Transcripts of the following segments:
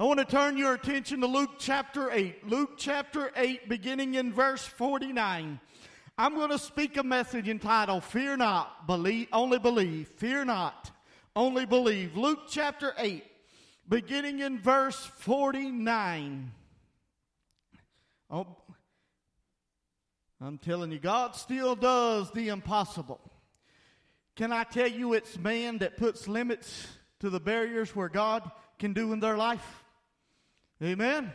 I want to turn your attention to Luke chapter 8. Luke chapter 8, beginning in verse 49. I'm going to speak a message entitled Fear Not, Believe, Only Believe. Fear not, only believe. Luke chapter 8, beginning in verse 49. Oh, I'm telling you, God still does the impossible. Can I tell you it's man that puts limits to the barriers where God can do in their life? Amen.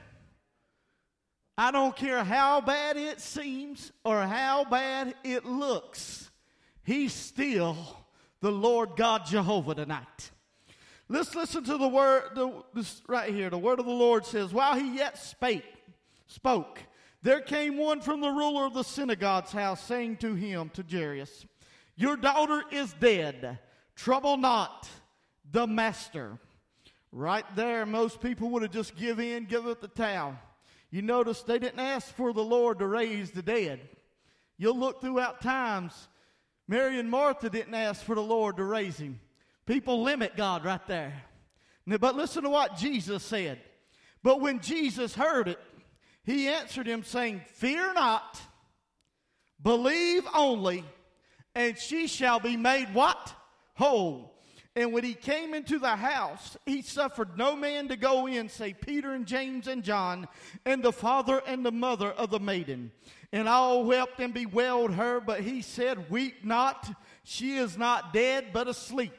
I don't care how bad it seems or how bad it looks, He's still the Lord God Jehovah tonight. Let's listen to the word the, this right here. The word of the Lord says, While he yet spake, spoke, there came one from the ruler of the synagogue's house, saying to him, to Jairus, Your daughter is dead. Trouble not the master. Right there, most people would have just give in, give up the towel. You notice they didn't ask for the Lord to raise the dead. You'll look throughout times. Mary and Martha didn't ask for the Lord to raise him. People limit God right there. But listen to what Jesus said. But when Jesus heard it, he answered him, saying, Fear not, believe only, and she shall be made what? Whole. And when he came into the house, he suffered no man to go in, save Peter and James and John, and the father and the mother of the maiden. And all wept and bewailed her, but he said, Weep not, she is not dead, but asleep.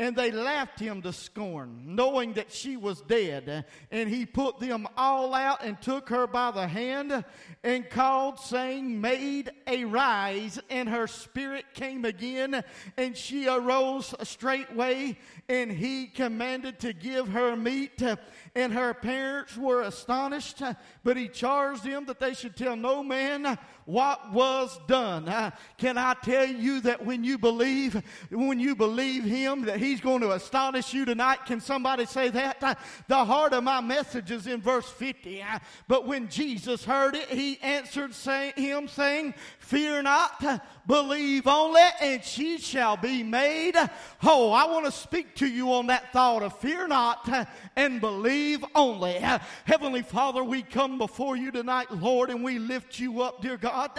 And they laughed him to scorn, knowing that she was dead. And he put them all out and took her by the hand and called, saying, Maid, arise. And her spirit came again, and she arose straightway. And he commanded to give her meat. And her parents were astonished, but he charged them that they should tell no man what was done. Can I tell you that when you believe, when you believe him, that he's going to astonish you tonight? Can somebody say that? The heart of my message is in verse 50. Uh, but when Jesus heard it, he answered say, him saying, Fear not, believe only, and she shall be made whole. I want to speak to you on that thought of fear not and believe only. Heavenly Father, we come before you tonight, Lord, and we lift you up, dear God,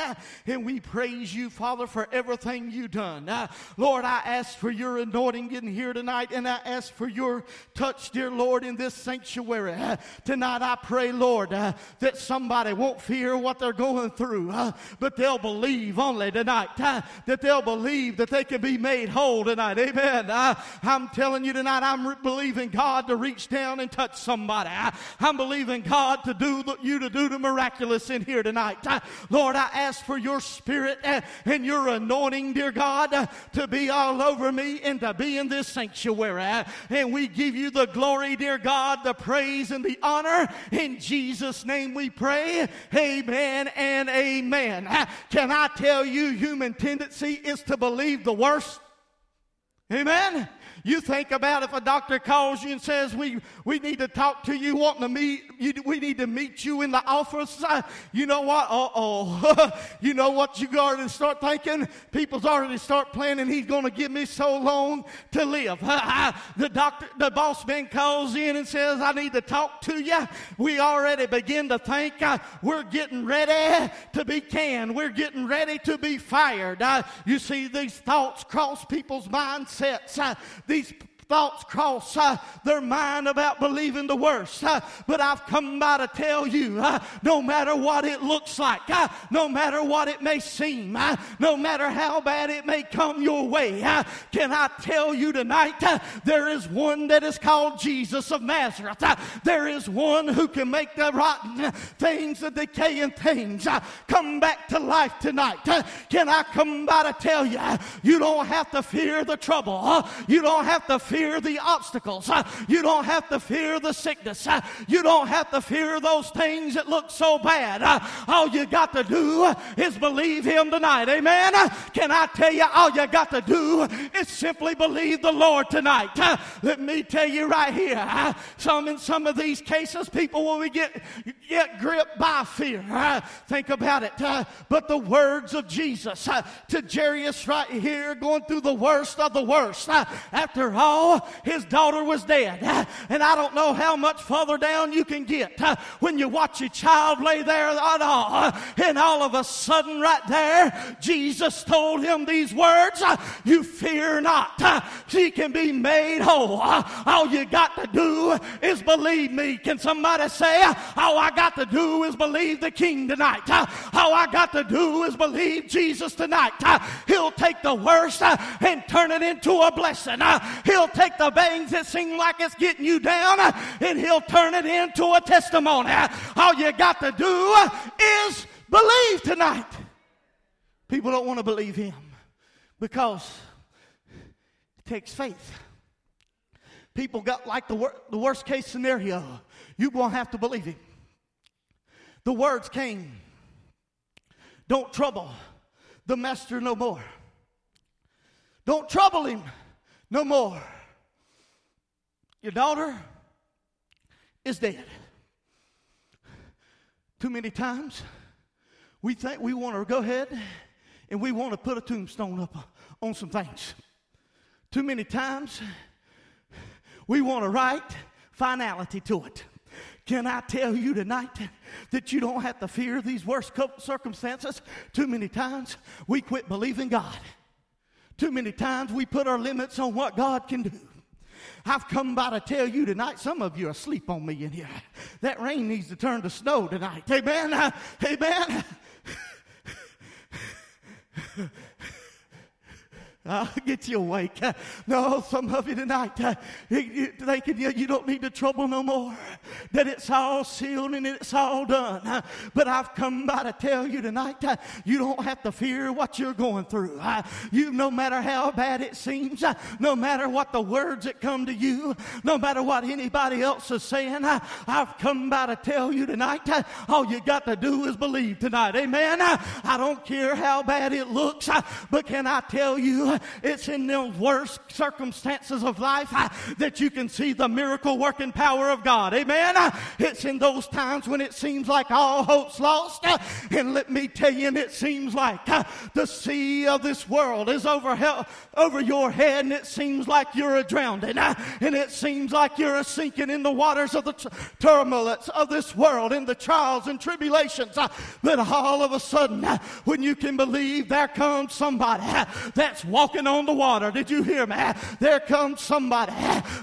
and we praise you, Father, for everything you've done. Lord, I ask for your anointing in here tonight, and I ask for your touch, dear Lord, in this sanctuary. Tonight, I pray, Lord, that somebody won't fear what they're going through, but they'll believe only tonight that they'll believe that they can be made whole tonight. Amen. I, am telling you tonight, I'm re- believing God to reach down and touch somebody. I, am believing God to do the, you to do the miraculous in here tonight. I, Lord, I ask for your spirit and, and your anointing, dear God, to be all over me and to be in this sanctuary. And we give you the glory, dear God, the praise and the honor. In Jesus' name we pray. Amen and amen. Can I tell you, human tendency is to believe the worst. Amen. You think about if a doctor calls you and says, we, we need to talk to you, wanting to meet, you, we need to meet you in the office. Uh, you know what? Uh-oh. you know what you already start thinking? People's already start planning, he's going to give me so long to live. the doctor, the boss man calls in and says, I need to talk to you. We already begin to think uh, we're getting ready to be canned. We're getting ready to be fired. Uh, you see, these thoughts cross people's mindsets. Uh, these thoughts cross uh, their mind about believing the worst. Uh, but I've come by to tell you uh, no matter what it looks like, uh, no matter what it may seem, uh, no matter how bad it may come your way, uh, can I tell you tonight there is one that is called Jesus of Nazareth. there is one who can make the rotten things, the decaying things come back to life tonight. can I come by to tell you you don't have to fear the trouble, you don't have to fear fear the obstacles. Uh, you don't have to fear the sickness. Uh, you don't have to fear those things that look so bad. Uh, all you got to do is believe Him tonight. Amen. Can I tell you, all you got to do is simply believe the Lord tonight. Let me tell you right here, some in some of these cases, people will get, get gripped by fear. Think about it. But the words of Jesus to Jairus right here going through the worst of the worst. After all, his daughter was dead. And I don't know how much further down you can get when you watch your child lay there at all. And all of a sudden, right there, Jesus told him these words You fear not. She can be made whole. All you got to do is believe me. Can somebody say, All I got to do is believe the King tonight? All I got to do is believe Jesus tonight. He'll take the worst and turn it into a blessing. He'll take the things that seem like it's getting you down uh, and he'll turn it into a testimony. Uh, all you got to do uh, is believe tonight. People don't want to believe him because it takes faith. People got like the, wor- the worst case scenario. You're going to have to believe him. The words came Don't trouble the master no more. Don't trouble him no more. Your daughter is dead. Too many times we think we want to go ahead and we want to put a tombstone up on some things. Too many times we want to write finality to it. Can I tell you tonight that you don't have to fear these worst circumstances? Too many times we quit believing God. Too many times we put our limits on what God can do. I've come by to tell you tonight, some of you are asleep on me in here. That rain needs to turn to snow tonight. Amen. Amen. I'll get you awake. No, some of you tonight uh, thinking you, don't need to trouble no more. That it's all sealed and it's all done. But I've come by to tell you tonight you don't have to fear what you're going through. You, no matter how bad it seems, no matter what the words that come to you, no matter what anybody else is saying, I've come by to tell you tonight all you got to do is believe tonight. Amen. I don't care how bad it looks, but can I tell you? It's in the worst circumstances of life uh, that you can see the miracle working power of God. Amen. Uh, it's in those times when it seems like all hope's lost. Uh, and let me tell you, it seems like the sea of this world is over, over your head, and it seems like you're drowning, and it seems like you're a sinking in the waters of the turmoil of this world, in the trials and tribulations. But all of a sudden, when you can believe, there comes somebody that's walking walking on the water. Did you hear me? There comes somebody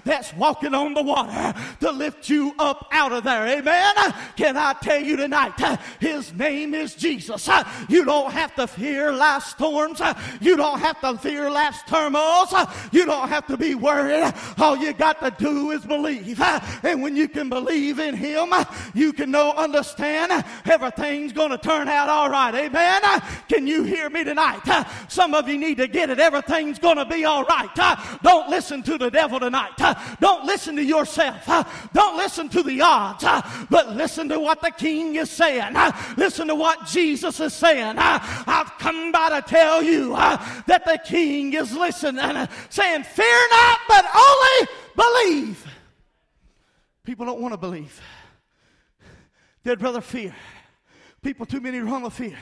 that's walking on the water to lift you up out of there. Amen. Can I tell you tonight? His name is Jesus. You don't have to fear life's storms. You don't have to fear life's turmoils. You don't have to be worried. All you got to do is believe. And when you can believe in Him, you can know, understand everything's going to turn out all right. Amen. Can you hear me tonight? Some of you need to get it everything's going to be all right. Uh, don't listen to the devil tonight. Uh, don't listen to yourself. Uh, don't listen to the odds, but listen to what the king is saying. Listen to what Jesus is saying. I've come by to tell you that the king is listening, saying, Fear not, but only believe. People don't want to believe. They'd rather fear. People too many run of fear.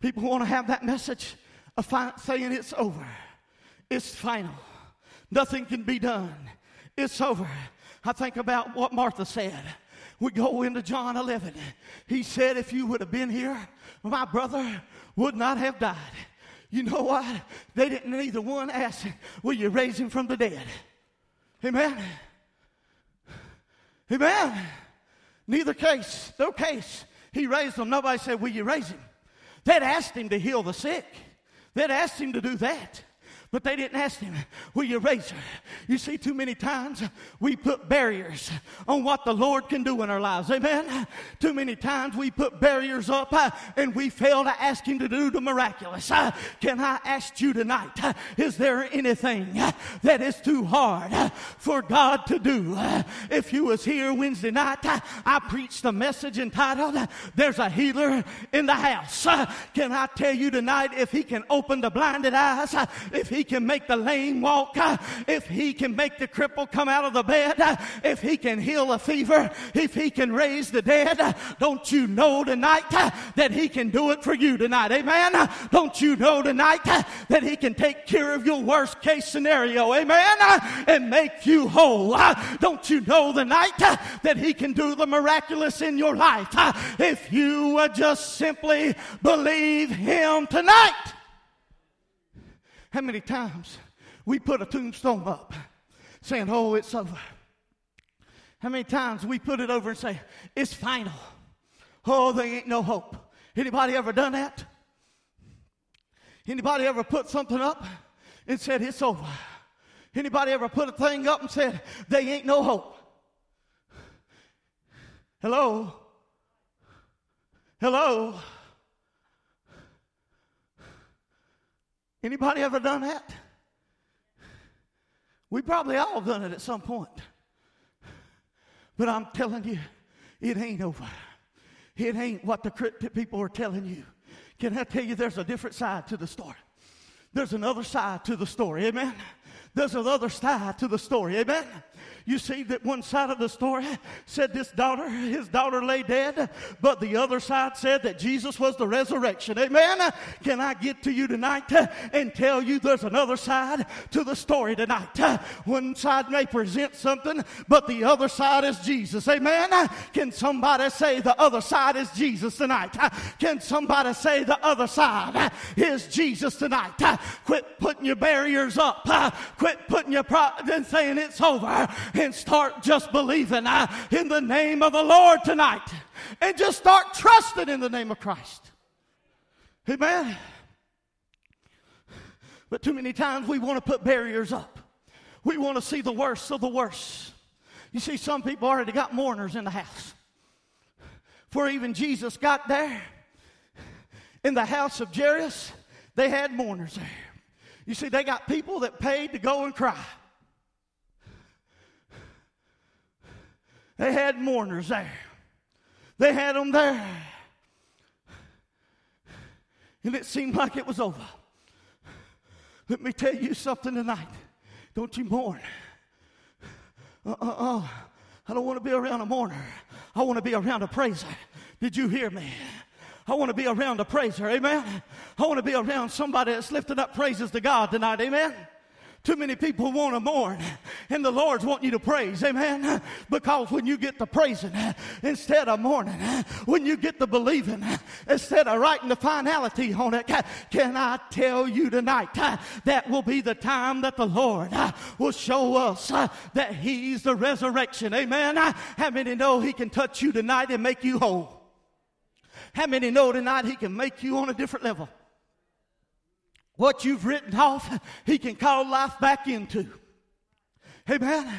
People want to have that message of fi- saying it's over, it's final, nothing can be done, it's over. I think about what Martha said. We go into John 11. He said, If you would have been here, my brother would not have died. You know what? They didn't either one ask, Will you raise him from the dead? Amen. Amen. Neither case, no case. He raised them. Nobody said, Will you raise him? They'd asked him to heal the sick. They'd asked him to do that. But they didn't ask him, Will you raise her? You see, too many times we put barriers on what the Lord can do in our lives. Amen. Too many times we put barriers up uh, and we fail to ask Him to do the miraculous. Uh, can I ask you tonight, uh, is there anything uh, that is too hard uh, for God to do? Uh, if you was here Wednesday night, I preached a message entitled, There's a Healer in the House. Can I tell you tonight, if He can open the blinded eyes, if He can make the lame walk, uh, if He can make the cripple come out of the bed, uh, if He can heal a fever, if He can raise the dead, uh, don't you know tonight uh, that He can do it for you tonight? Amen. Uh, don't you know tonight uh, that He can take care of your worst case scenario? Amen. And make you whole. Don't you know tonight that He can do the miraculous in your life if you just simply believe Him tonight? How many times we put a tombstone up saying, Oh, it's over? How many times we put it over and say, It's final? Oh, there ain't no hope. Anybody ever done that? Anybody ever put something up and said, It's over? Anybody ever put a thing up and said, They ain't no hope? Hello? Hello? Anybody ever done that? We probably all done it at some point. But I'm telling you, it ain't over. It ain't what the people are telling you. Can I tell you there's a different side to the story? There's another side to the story, amen? There's another side to the story, amen? You see that one side of the story said this daughter, his daughter lay dead, but the other side said that Jesus was the resurrection. Amen. Can I get to you tonight and tell you there's another side to the story tonight? One side may present something, but the other side is Jesus. Amen. Can somebody say the other side is Jesus tonight? Can somebody say the other side is Jesus tonight? Quit putting your barriers up. Quit putting your pro- and saying it's over and start just believing uh, in the name of the Lord tonight. And just start trusting in the name of Christ. Amen. But too many times we want to put barriers up. We want to see the worst of the worst. You see, some people already got mourners in the house. Before even Jesus got there, in the house of Jairus, they had mourners there. You see, they got people that paid to go and cry. They had mourners there. They had them there. And it seemed like it was over. Let me tell you something tonight. Don't you mourn. Uh uh uh. I don't want to be around a mourner. I want to be around a praiser. Did you hear me? I want to be around a praiser. Amen. I want to be around somebody that's lifting up praises to God tonight. Amen. Too many people want to mourn, and the Lord's wanting you to praise, amen. Because when you get to praising instead of mourning, when you get to believing instead of writing the finality on it, can I tell you tonight that will be the time that the Lord will show us that He's the resurrection, amen. How many know He can touch you tonight and make you whole? How many know tonight He can make you on a different level? What you've written off, He can call life back into. Amen.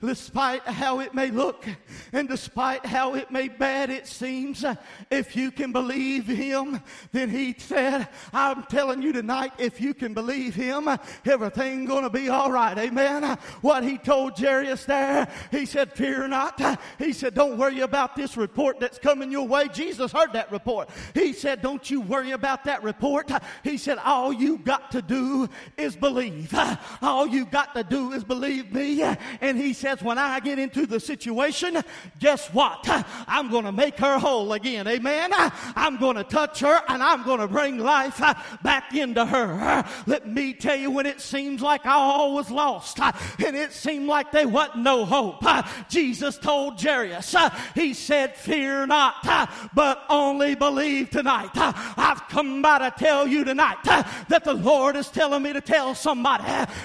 Despite how it may look and despite how it may bad it seems, if you can believe him, then he said, I'm telling you tonight, if you can believe him, everything gonna be all right. Amen. What he told Jairus there, he said, fear not. He said, don't worry about this report that's coming your way. Jesus heard that report. He said, don't you worry about that report. He said, all you got to do is believe. All you got to do is believe me. And he says, when I get into the situation, guess what? I'm going to make her whole again. Amen. I'm going to touch her and I'm going to bring life back into her. Let me tell you, when it seems like all was lost and it seemed like there wasn't no hope, Jesus told Jairus, He said, Fear not, but only believe tonight. I've come by to tell you tonight that the Lord is telling me to tell somebody,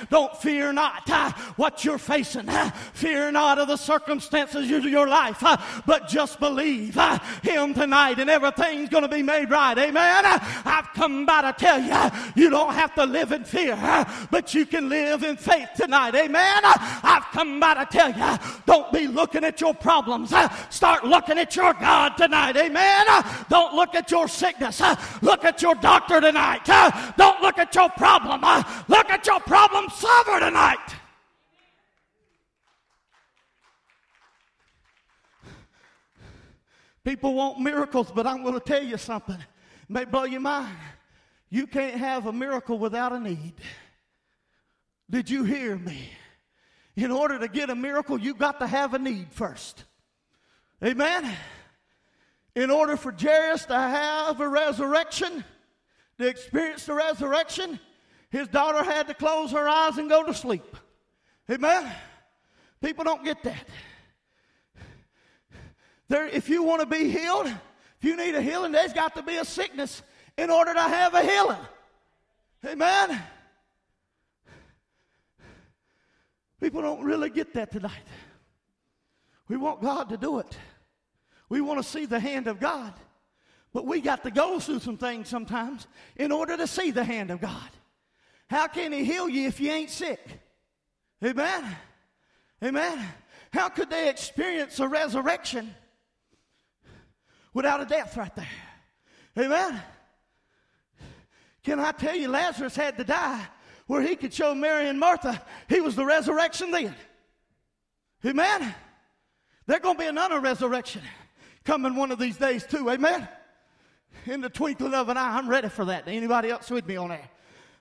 don't fear not what you're facing, Fear not of the circumstances of your life, uh, but just believe uh, Him tonight and everything's going to be made right. Amen. I've come by to tell you, you don't have to live in fear, uh, but you can live in faith tonight. Amen. I've come by to tell you, don't be looking at your problems. Start looking at your God tonight. Amen. Don't look at your sickness. Look at your doctor tonight. Don't look at your problem. Look at your problem solver tonight. People want miracles, but I'm going to tell you something. It may blow your mind. You can't have a miracle without a need. Did you hear me? In order to get a miracle, you've got to have a need first. Amen? In order for Jairus to have a resurrection, to experience the resurrection, his daughter had to close her eyes and go to sleep. Amen? People don't get that. There, if you want to be healed, if you need a healing, there's got to be a sickness in order to have a healing. Amen? People don't really get that tonight. We want God to do it. We want to see the hand of God. But we got to go through some things sometimes in order to see the hand of God. How can He heal you if you ain't sick? Amen. Amen. How could they experience a resurrection without a death right there? Amen. Can I tell you, Lazarus had to die where he could show Mary and Martha he was the resurrection then. Amen. There's going to be another resurrection coming one of these days too. Amen. In the twinkling of an eye, I'm ready for that. Anybody else with me on that?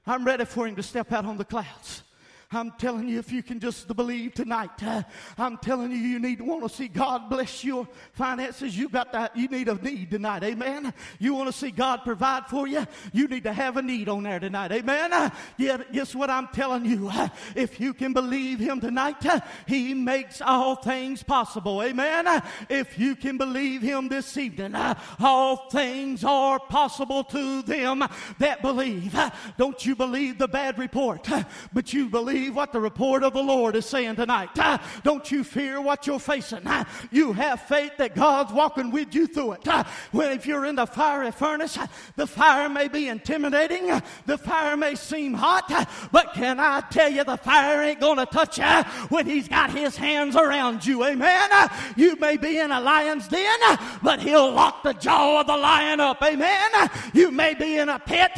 I'm ready for him to step out on the clouds. I'm telling you, if you can just believe tonight, uh, I'm telling you, you need to want to see God bless your finances. You got that. You need a need tonight. Amen. You want to see God provide for you. You need to have a need on there tonight. Amen. Uh, yeah, guess what I'm telling you? Uh, if you can believe Him tonight, uh, He makes all things possible. Amen. Uh, if you can believe Him this evening, uh, all things are possible to them that believe. Don't you believe the bad report, but you believe believe what the report of the Lord is saying tonight. Uh, don't you fear what you're facing. Uh, you have faith that God's walking with you through it. Ah, uh, when if you're in the fiery furnace, the fire may be intimidating, the fire may seem hot, but can I tell you the fire ain't going to touch you when He's got His hands around you. Amen. You may be in a lion's den, but He'll lock the jaw of the lion up. Amen. You may be in a pit,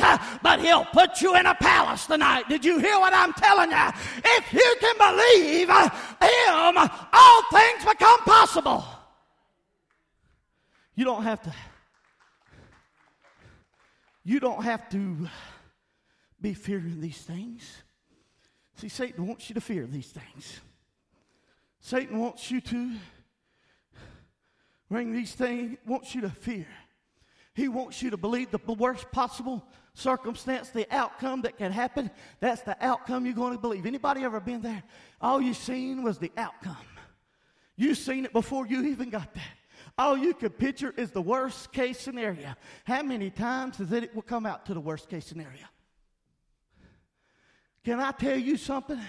but He'll put you in a palace tonight. Did you hear what I'm telling you? If you can believe uh, Him, all things become possible. You don't have to. You don't have to be fearing these things. See, Satan wants you to fear these things. Satan wants you to bring these things, wants you to fear. He wants you to believe the worst possible circumstance, the outcome that can happen, that's the outcome you're going to believe. Anybody ever been there? All you seen was the outcome. You seen it before you even got there. All you could picture is the worst case scenario. How many times has it will come out to the worst case scenario? Can I tell you something?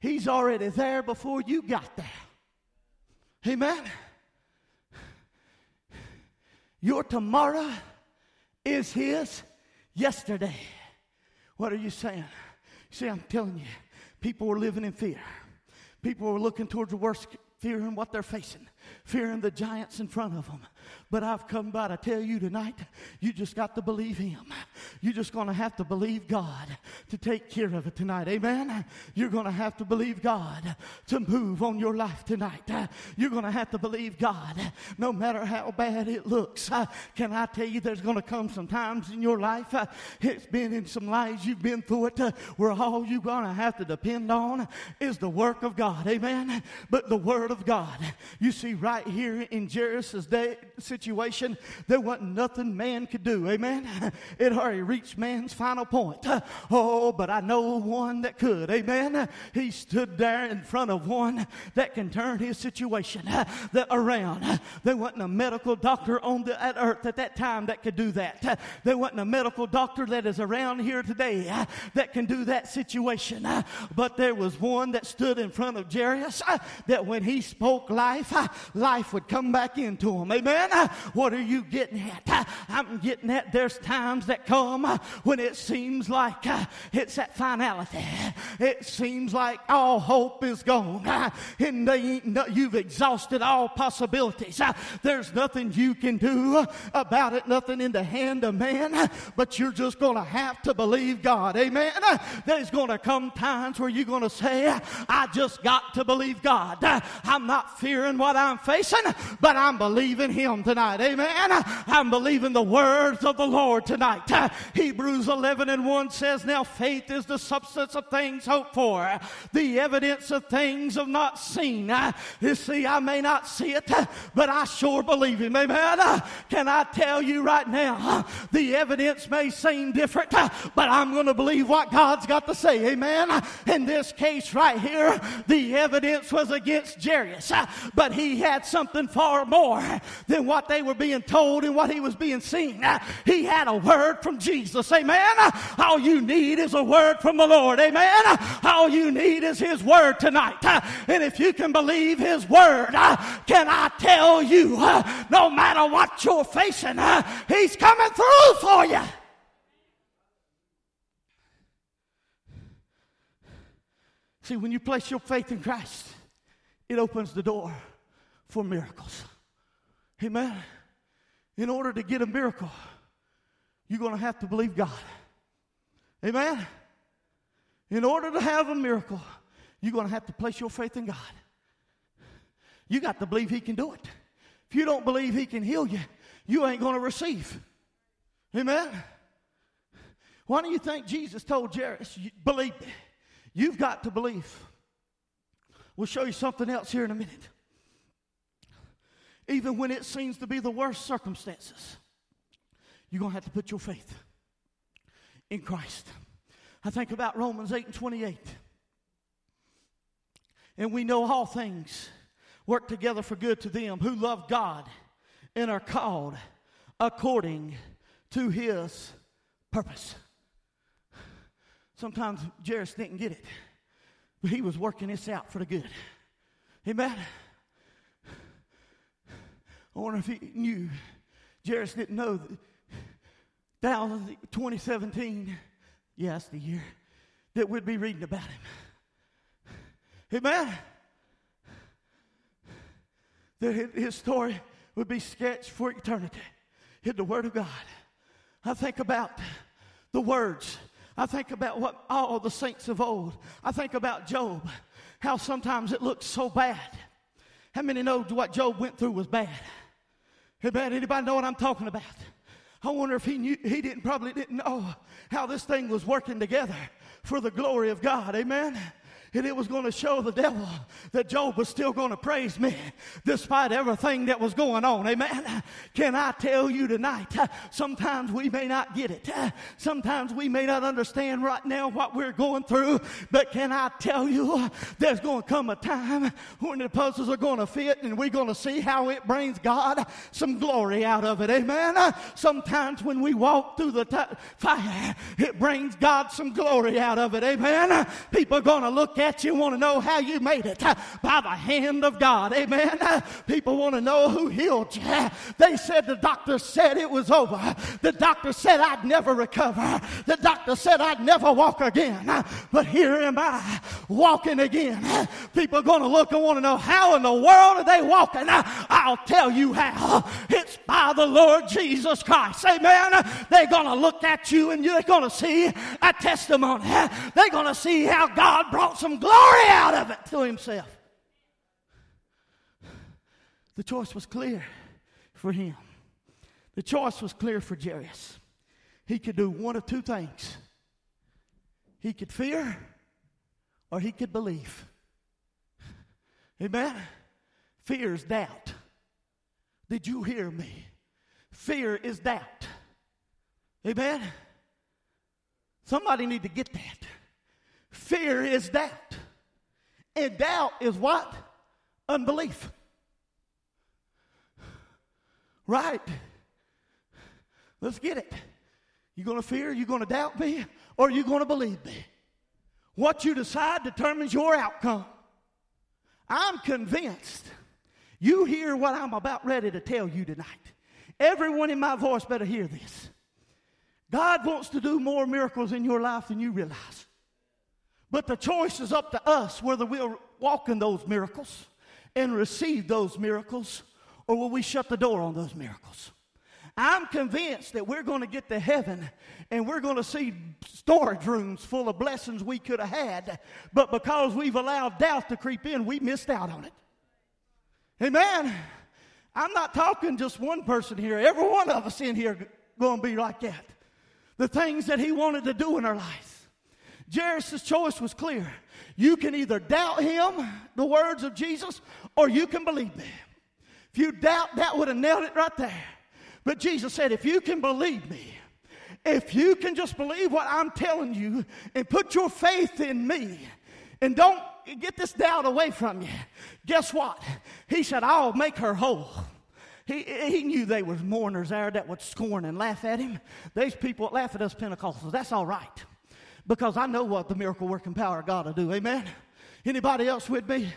He's already there before you got there. Amen. Your tomorrow is his yesterday. What are you saying? See, I'm telling you, people were living in fear. People were looking towards the worst, fearing what they're facing fearing the giants in front of them. But I've come by to tell you tonight, you just got to believe Him. You're just going to have to believe God to take care of it tonight. Amen. You're going to have to believe God to move on your life tonight. You're going to have to believe God no matter how bad it looks. Can I tell you, there's going to come some times in your life, it's been in some lives you've been through it, where all you're going to have to depend on is the work of God. Amen. But the Word of God. You see, right here in Jairus' day situation, there wasn't nothing man could do. Amen. It already reached man's final point. Oh, but I know one that could. Amen. He stood there in front of one that can turn his situation that around. There wasn't a medical doctor on the at earth at that time that could do that. There wasn't a medical doctor that is around here today that can do that situation. But there was one that stood in front of Jairus that when he spoke life, life would come back into him. Amen. Uh, what are you getting at? Uh, I'm getting at there's times that come uh, when it seems like it's at finality. It seems like all hope is gone and you've exhausted all possibilities. There's nothing you can do about it, nothing in the hand of man, but you're just going to have to believe God. Amen. There's going to come times where you're going to say, I just got to believe God. I'm not fearing what I'm facing, but I'm believing Him tonight. Amen. I'm believing the words of the Lord tonight. Hebrews 11 and 1 says, Now faith is the substance of things hoped for, the evidence of things of not seen. You see, I may not see it, but I sure believe Him. Amen. Can I tell you right now, the evidence may seem different, but I'm going to believe what God's got to say. Amen. In this case right here, the evidence was against Jairus, but he had something far more than what they were being told and what he was being seen. He had a word from Jesus. Amen. All you need is a word from the Lord. Amen. All you need is his word tonight. And if you can believe his word, uh, can I tell you, uh, no matter what you're facing, uh, he's coming through for you. See, when you place your faith in Christ, it opens the door for miracles. Amen. In order to get a miracle, you're going to have to believe God. Amen. In order to have a miracle, you're going to have to place your faith in God. You got to believe He can do it. If you don't believe He can heal you, you ain't going to receive. Amen. Why do you think Jesus told Jairus, believe me? You've got to believe. We'll show you something else here in a minute. Even when it seems to be the worst circumstances, you're going to have to put your faith in Christ. I think about Romans 8 and 28. And we know all things work together for good to them who love God and are called according to his purpose. Sometimes Jairus didn't get it, but he was working this out for the good. Amen. I wonder if he knew. Jairus didn't know that 2017, yeah, the year, that we'd be reading about him. Amen. That his story would be sketched for eternity in the Word of God. I think about the words I think about what all the saints of old. I think about Job, how sometimes it looks so bad. How many know what Job went through was bad? Bad. Anybody know what I'm talking about? I wonder if he knew, he didn't probably didn't know how this thing was working together for the glory of God. Amen and it was going to show the devil that Job was still going to praise me despite everything that was going on. Amen. Can I tell you tonight? Sometimes we may not get it. Sometimes we may not understand right now what we're going through, but can I tell you there's going to come a time when the puzzles are going to fit and we're going to see how it brings God some glory out of it. Amen. Sometimes when we walk through the t- fire, it brings God some glory out of it. Amen. People are going to look you want to know how you made it by the hand of God. Amen. People want to know who healed you. They said the doctor said it was over. The doctor said I'd never recover. The doctor said I'd never walk again. But here am I walking again. People are going to look and want to know how in the world are they walking. I'll tell you how. It's by the Lord Jesus Christ. Amen. They're going to look at you and they're going to see a testimony. They're going to see how God brought some some glory out of it to himself. The choice was clear for him. The choice was clear for Jairus. He could do one of two things he could fear or he could believe. Amen. Fear is doubt. Did you hear me? Fear is doubt. Amen? Somebody need to get that. Fear is doubt. And doubt is what? Unbelief. Right. Let's get it. You to fear? You to doubt me? Or you to believe me? What you decide determines your outcome. I'm convinced you hear what I'm about ready to tell you tonight. Everyone in my voice better hear this. God wants to do more miracles in your life than you realize. But the choice is up to us whether we'll walk in those miracles and receive those miracles or will we shut the door on those miracles. I'm convinced that we're going to get to heaven and we're going to see storage rooms full of blessings we could have had, but because we've allowed doubt to creep in, we missed out on it. Amen. I'm not talking just one person here. Every one of us in here going to be like that. The things that he wanted to do in our lives. Jairus' choice was clear. You can either doubt him, the words of Jesus, or you can believe me. If you doubt, that would have nailed it right there. But Jesus said, if you can believe me, if you can just believe what I'm telling you and put your faith in me, and don't get this doubt away from you, guess what? He said, I'll make her whole. He, he knew they was mourners there that would scorn and laugh at him. These people laugh at us Pentecostals. That's all right. Because I know what the miracle working power of God will do. Amen. Anybody else with me?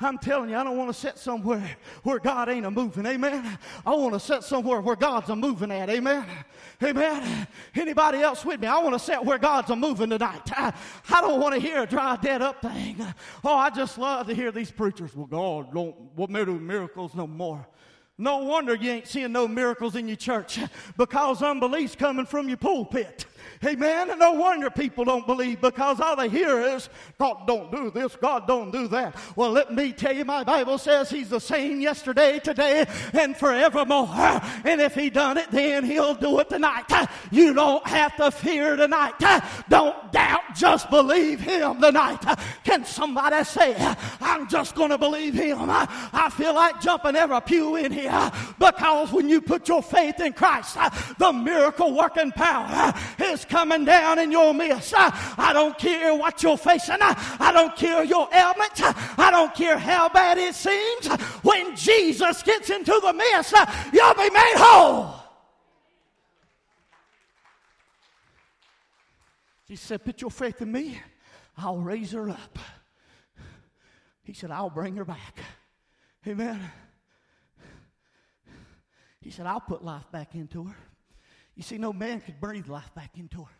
I'm telling you, I don't want to sit somewhere where God ain't a moving. Amen. I want to sit somewhere where God's a moving at. Amen. Amen. Anybody else with me? I want to sit where God's a moving tonight. I, I don't want to hear a dry, dead up thing. Oh, I just love to hear these preachers. Well, God don't what do miracles no more. No wonder you ain't seeing no miracles in your church because unbelief's coming from your pulpit. Amen. And no wonder people don't believe because all they hear is, God don't do this, God don't do that. Well, let me tell you, my Bible says He's the same yesterday, today, and forevermore. And if He done it, then He'll do it tonight. You don't have to fear tonight. Don't doubt, just believe Him tonight. Can somebody say, I'm just going to believe Him? I feel like jumping every pew in here because when you put your faith in Christ, the miracle working power is coming down in your midst. I, don't care what you're facing. I, don't care your ailment. I don't care how bad it seems. When Jesus gets into the midst, uh, you'll be made whole. He said, Put your faith in me, I'll raise her up. He said, I'll bring her back. Amen. He said, I'll put life back into her. You see, no man could breathe life back into her.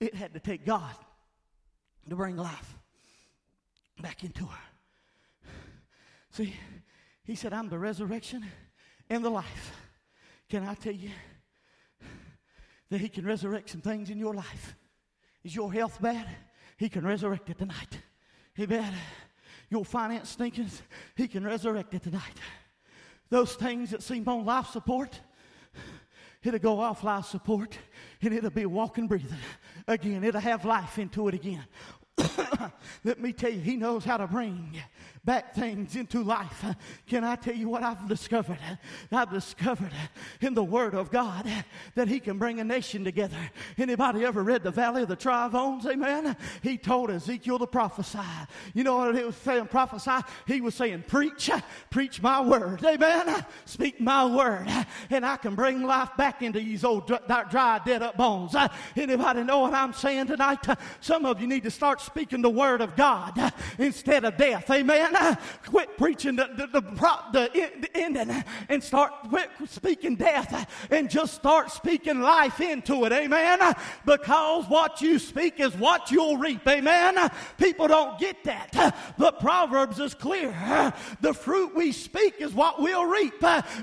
It had to take God to bring life back into her. See, he said, I'm the resurrection and the life. Can I tell you that he can resurrect some things in your life? Is your health bad? He can resurrect it tonight. Amen. Your finance stinking, he can resurrect it tonight. Those things that seem on life support, it'll go off life support and it'll be walking, breathing again. It'll have life into it again. Let me tell you, he knows how to bring back things into life. Can I tell you what I've discovered? I've discovered in the Word of God that He can bring a nation together. Anybody ever read the Valley of the Dry Bones? Amen. He told Ezekiel to prophesy. You know what he was saying? Prophesy. He was saying, preach, preach my word. Amen. Speak my word, and I can bring life back into these old dry, dead up bones. Anybody know what I'm saying tonight? Some of you need to start speaking the word of God instead of death. Amen. Quit preaching the, the, the, the ending and start quit speaking death and just start speaking life into it. Amen. Because what you speak is what you'll reap. Amen. People don't get that. But Proverbs is clear. The fruit we speak is what we'll reap.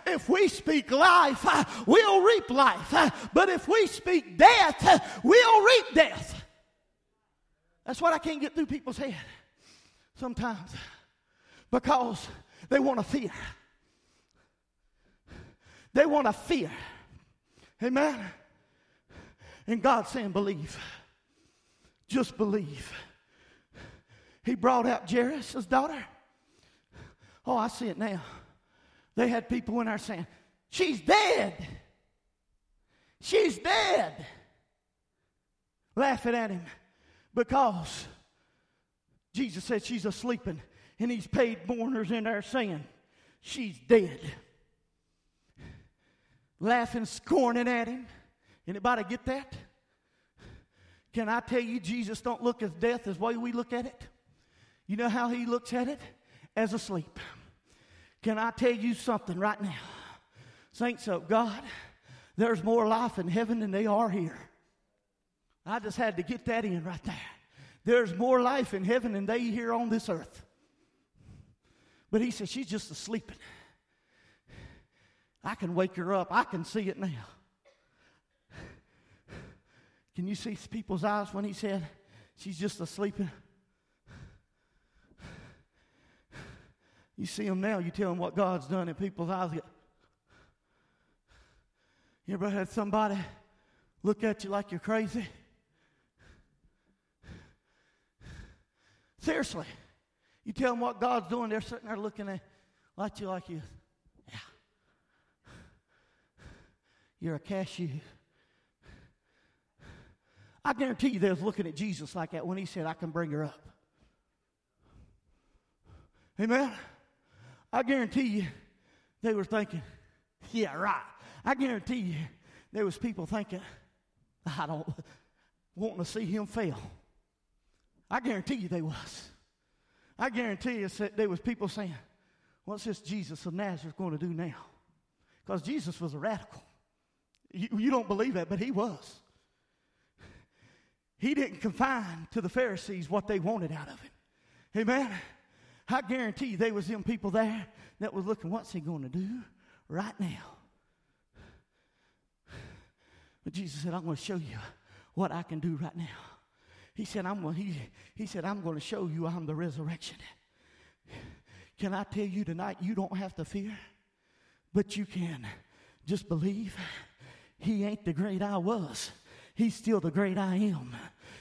If we speak life, we'll reap life. But if we speak death, we'll reap death. That's what I can't get through people's head sometimes because they want to fear. They want to fear. Amen. And God saying, believe. Just believe. He brought out Jairus' daughter. Oh, I see it now. They had people in there saying, She's dead. She's dead. Laughing at him because Jesus said she's asleep, and he's paid mourners in there saying, She's dead. Laughing, scorning at him. Anybody get that? Can I tell you, Jesus don't look at death as way we look at it? You know how he looks at it? As asleep. Can I tell you something right now? Saints of God, there's more life in heaven than they are here. I just had to get that in right there. There's more life in heaven than they here on this earth. But he said, She's just asleep. I can wake her up. I can see it now. Can you see people's eyes when he said, She's just asleep? You see them now, you tell them what God's done, and people's eyes. You ever had somebody look at you like you're crazy? Seriously. You tell them what God's doing, they're sitting there looking at like you like you. Yeah. You're a cashew. I guarantee you they was looking at Jesus like that when he said, I can bring her up. Amen. I guarantee you they were thinking, yeah, right. I guarantee you there was people thinking, I don't want to see him fail. I guarantee you they was. I guarantee you that there was people saying, what's this Jesus of Nazareth going to do now? Because Jesus was a radical. You, you don't believe that, but he was. He didn't confine to the Pharisees what they wanted out of him. Amen. I guarantee you there was them people there that was looking, what's he going to do right now? But Jesus said, I'm going to show you what I can do right now. He said, I'm he, he said, I'm going to show you I'm the resurrection. Can I tell you tonight, you don't have to fear, but you can just believe he ain't the great I was. He's still the great I am.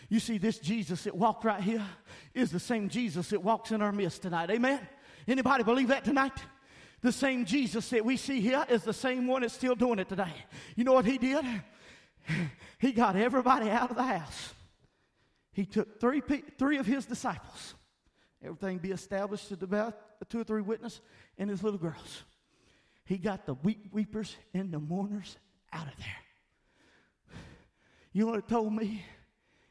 You see, this Jesus that walked right here is the same Jesus that walks in our midst tonight. Amen? Anybody believe that tonight? The same Jesus that we see here is the same one that's still doing it today. You know what he did? He got everybody out of the house. He took three, three of his disciples, everything be established to about two or three witnesses, and his little girls. He got the weep, weepers and the mourners out of there. You know what it told me?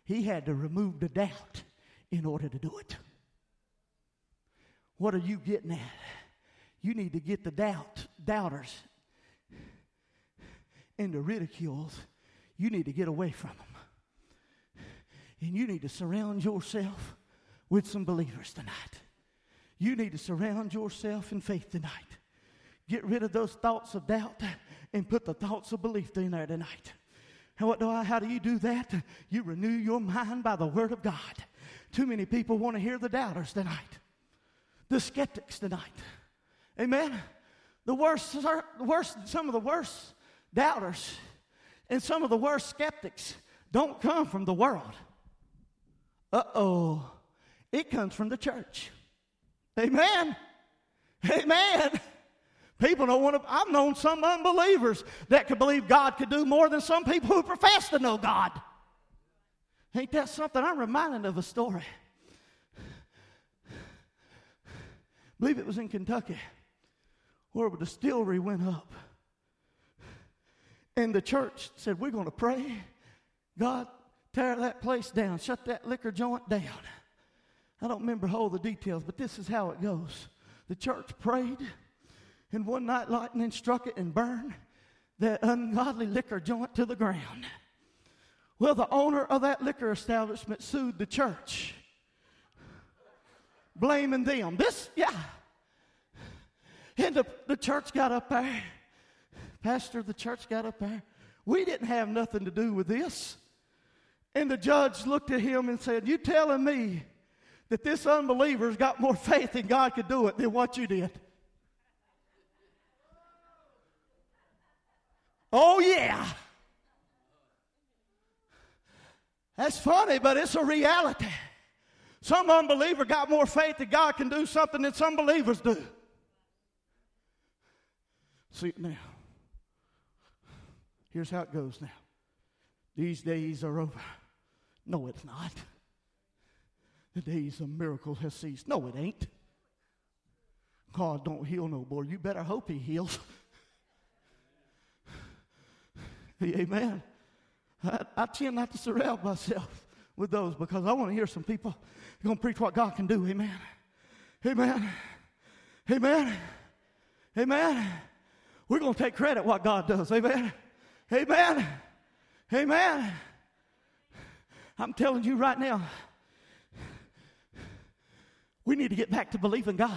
He had to remove the doubt in order to do it. What are you getting at? You need to get the doubt, doubters, and the ridicules. You need to get away from them. And you need to surround yourself with some believers tonight. You need to surround yourself in faith tonight. Get rid of those thoughts of doubt and put the thoughts of belief in there tonight. And what do I, how do you do that? You renew your mind by the Word of God. Too many people want to hear the doubters tonight, the skeptics tonight. Amen. The worst, the worst, some of the worst doubters and some of the worst skeptics don't come from the world. Uh oh, it comes from the church. Amen. Amen. People don't want to, I've known some unbelievers that could believe God could do more than some people who profess to know God. Ain't that something? I'm reminded of a story. I believe it was in Kentucky where a distillery went up. And the church said, We're going to pray. God, tear that place down, shut that liquor joint down. I don't remember all the details, but this is how it goes. The church prayed and one night lightning struck it and burned that ungodly liquor joint to the ground. Well, the owner of that liquor establishment sued the church, blaming them. This, yeah. And the, the church got up there. Pastor, of the church got up there. We didn't have nothing to do with this. And the judge looked at him and said, You telling me that this unbeliever's got more faith in God could do it than what you did? Oh, yeah. That's funny, but it's a reality. Some unbeliever got more faith that God can do something than some believers do. See, now, here's how it goes now. These days are over. No, it's not. The days of miracles has ceased. No, it ain't. God don't heal no more. You better hope he heals. Amen. I, I tend not to surround myself with those because I want to hear some people going to preach what God can do. Amen. Amen. Amen. Amen. We're going to take credit what God does. Amen. Amen. Amen. I'm telling you right now, we need to get back to believing God.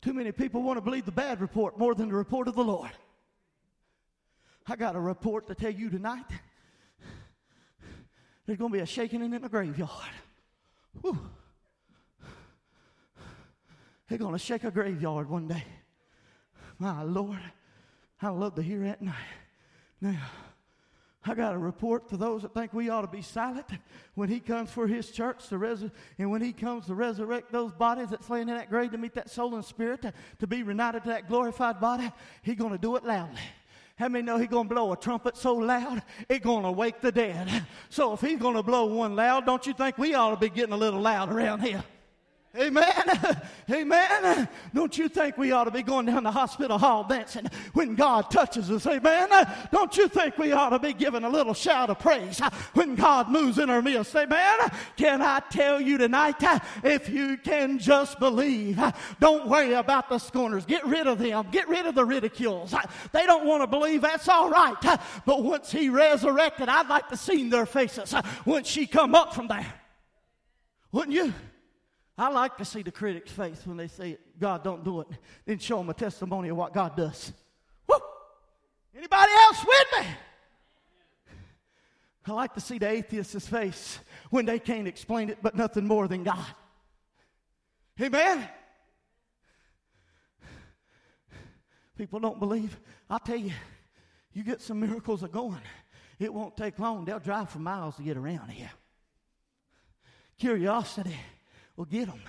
Too many people want to believe the bad report more than the report of the Lord. I got a report to tell you tonight. There's going to be a shaking in the graveyard. Whew. They're going to shake a graveyard one day. My Lord, I love to hear that night. Now, I got a report for those that think we ought to be silent when He comes for His church to res- and when He comes to resurrect those bodies that's laying in that grave to meet that soul and spirit to, to be reunited to that glorified body. He's going to do it loudly. How many know he's going to blow a trumpet so loud it's going to wake the dead? So if he's going to blow one loud, don't you think we ought to be getting a little loud around here? Amen. Amen. Don't you think we ought to be going down the hospital hall dancing when God touches us? Amen. Don't you think we ought to be giving a little shout of praise when God moves in our midst? Amen. Can I tell you tonight, if you can just believe, don't worry about the scorners. Get rid of them. Get rid of the ridicules. They don't want to believe. That's all right. But once He resurrected, I'd like to see their faces when she come up from there. Wouldn't you? I like to see the critics' face when they say, God don't do it. Then show them a testimony of what God does. Woo! Anybody else with me? I like to see the atheist's face when they can't explain it but nothing more than God. Amen? People don't believe. I'll tell you, you get some miracles are going. It won't take long. They'll drive for miles to get around here. Curiosity will get them.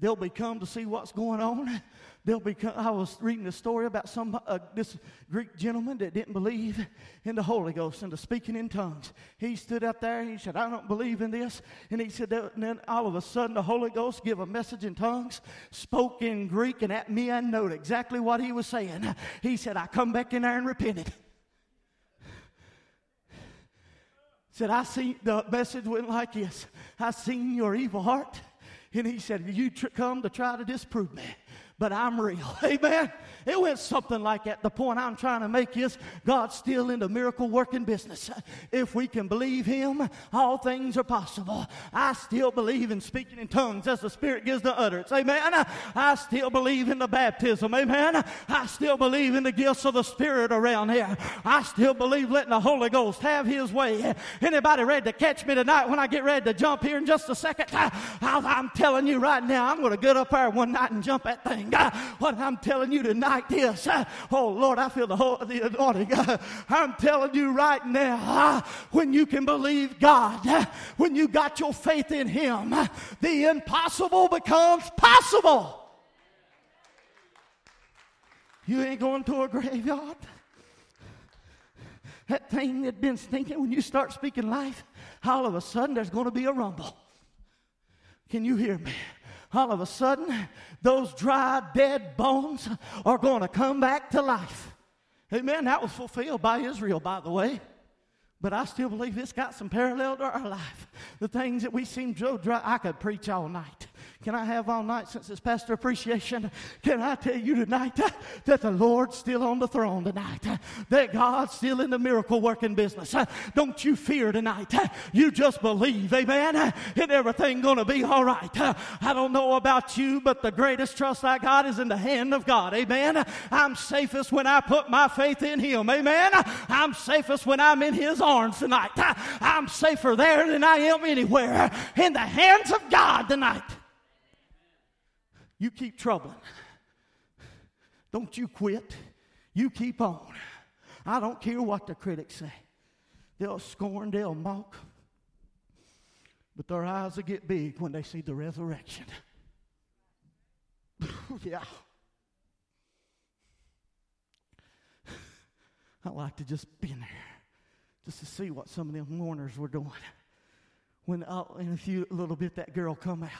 They'll be come to see what's going on. They'll be. I was reading a story about some uh, this Greek gentleman that didn't believe in the Holy Ghost and the speaking in tongues. He stood up there. and He said, "I don't believe in this." And he said, and then all of a sudden, the Holy Ghost gave a message in tongues, spoke in Greek, and at me I know exactly what he was saying. He said, "I come back in there and repented." Said, "I see the message went like this. I seen your evil heart." And he said, You tr- come to try to disprove me but I'm real. Amen. It went something like that. The point I'm trying to make is God's still in the miracle working business. If we can believe Him, all things are possible. I still believe in speaking in tongues as the Spirit gives the utterance. Amen. I still believe in the baptism. Amen. I still believe in the gifts of the Spirit around here. I still believe letting the Holy Ghost have His way. Anybody ready to catch me tonight when I get ready to jump here in just a second? I'm telling you right now, I'm going to get up there one night and jump that thing. Uh, what I'm telling you tonight is, uh, oh Lord, I feel the whole the anointing. Uh, I'm telling you right now, when you can believe God, when you got your faith in Him, the impossible becomes possible. You ain't going to a graveyard. That thing that been stinking, when you start speaking life, all of a sudden there's going to be a rumble. Can you hear me? all of a sudden, those dry, dead bones are going to come back to life. Amen. That was fulfilled by Israel, by the way. But I still believe it's got some parallel to our life. The things that we seem so dry, I could preach all night. Can I have all night since it's Pastor Appreciation? Can I tell you tonight that the Lord's still on the throne tonight? That God's still in the miracle working business? Don't you fear tonight. You just believe, amen, and everything gonna be all right. I don't know about you, but the greatest trust I got is in the hand of God, amen. I'm safest when I put my faith in Him, amen. I'm safest when I'm in His arms tonight. I'm safer there than I am anywhere in the hands of God tonight. You keep troubling. Don't you quit. You keep on. I don't care what the critics say. They'll scorn, they'll mock. But their eyes will get big when they see the resurrection. yeah. I like to just be in there just to see what some of them mourners were doing. When uh, in a few little bit that girl come out.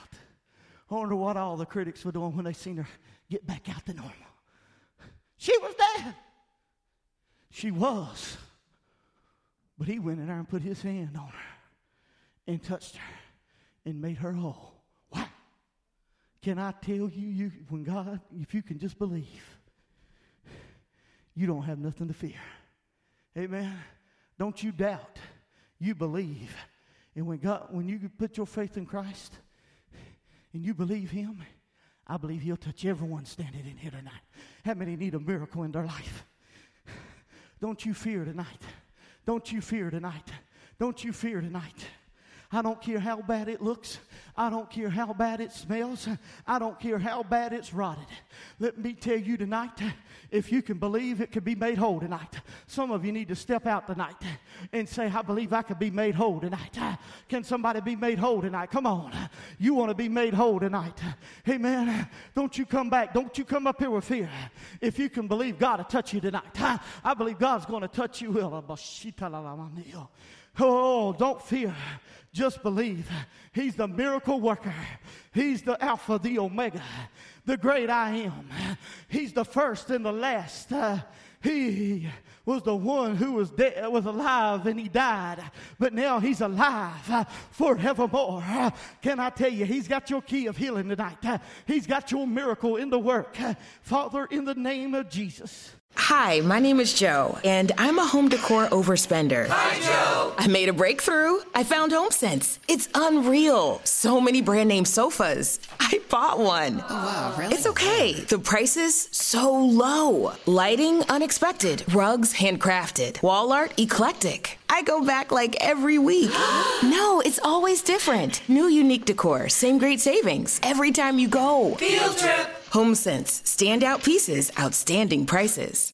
I wonder what all the critics were doing when they seen her get back out to normal. She was dead. She was. But he went in there and put his hand on her and touched her and made her whole. Why? Can I tell you, you when God, if you can just believe, you don't have nothing to fear. Amen. Don't you doubt. You believe. And when God, when you put your faith in Christ and you believe Him, I believe He'll touch everyone standing in here tonight. How many need a miracle in their life? Don't you fear tonight. Don't you fear tonight. Don't you fear tonight. I don't care how bad it looks. I don't care how bad it smells. I don't care how bad it's rotted. Let me tell you tonight, if you can believe it can be made whole tonight. Some of you need to step out tonight and say, I believe I can be made whole tonight. Can somebody be made whole tonight? Come on. You want to be made whole tonight. Amen. Don't you come back. Don't you come up here with fear. If you can believe God will touch you tonight. I believe God's going to touch you. Oh, don't fear. Just believe. He's the miracle worker. He's the Alpha, the Omega, the great I am. He's the first and the last. Uh, he was the one who was dead, was alive and he died, but now he's alive forevermore. Can I tell you, he's got your key of healing tonight. He's got your miracle in the work. Father, in the name of Jesus. Hi, my name is Joe, and I'm a home decor overspender. Hi, Joe. I made a breakthrough. I found HomeSense. It's unreal. So many brand name sofas. I bought one. Oh, wow, really? It's okay. The prices so low. Lighting unexpected. Rugs handcrafted. Wall art eclectic. I go back like every week. no, it's always different. New unique decor, same great savings every time you go. Field trip. HomeSense. Standout pieces, outstanding prices.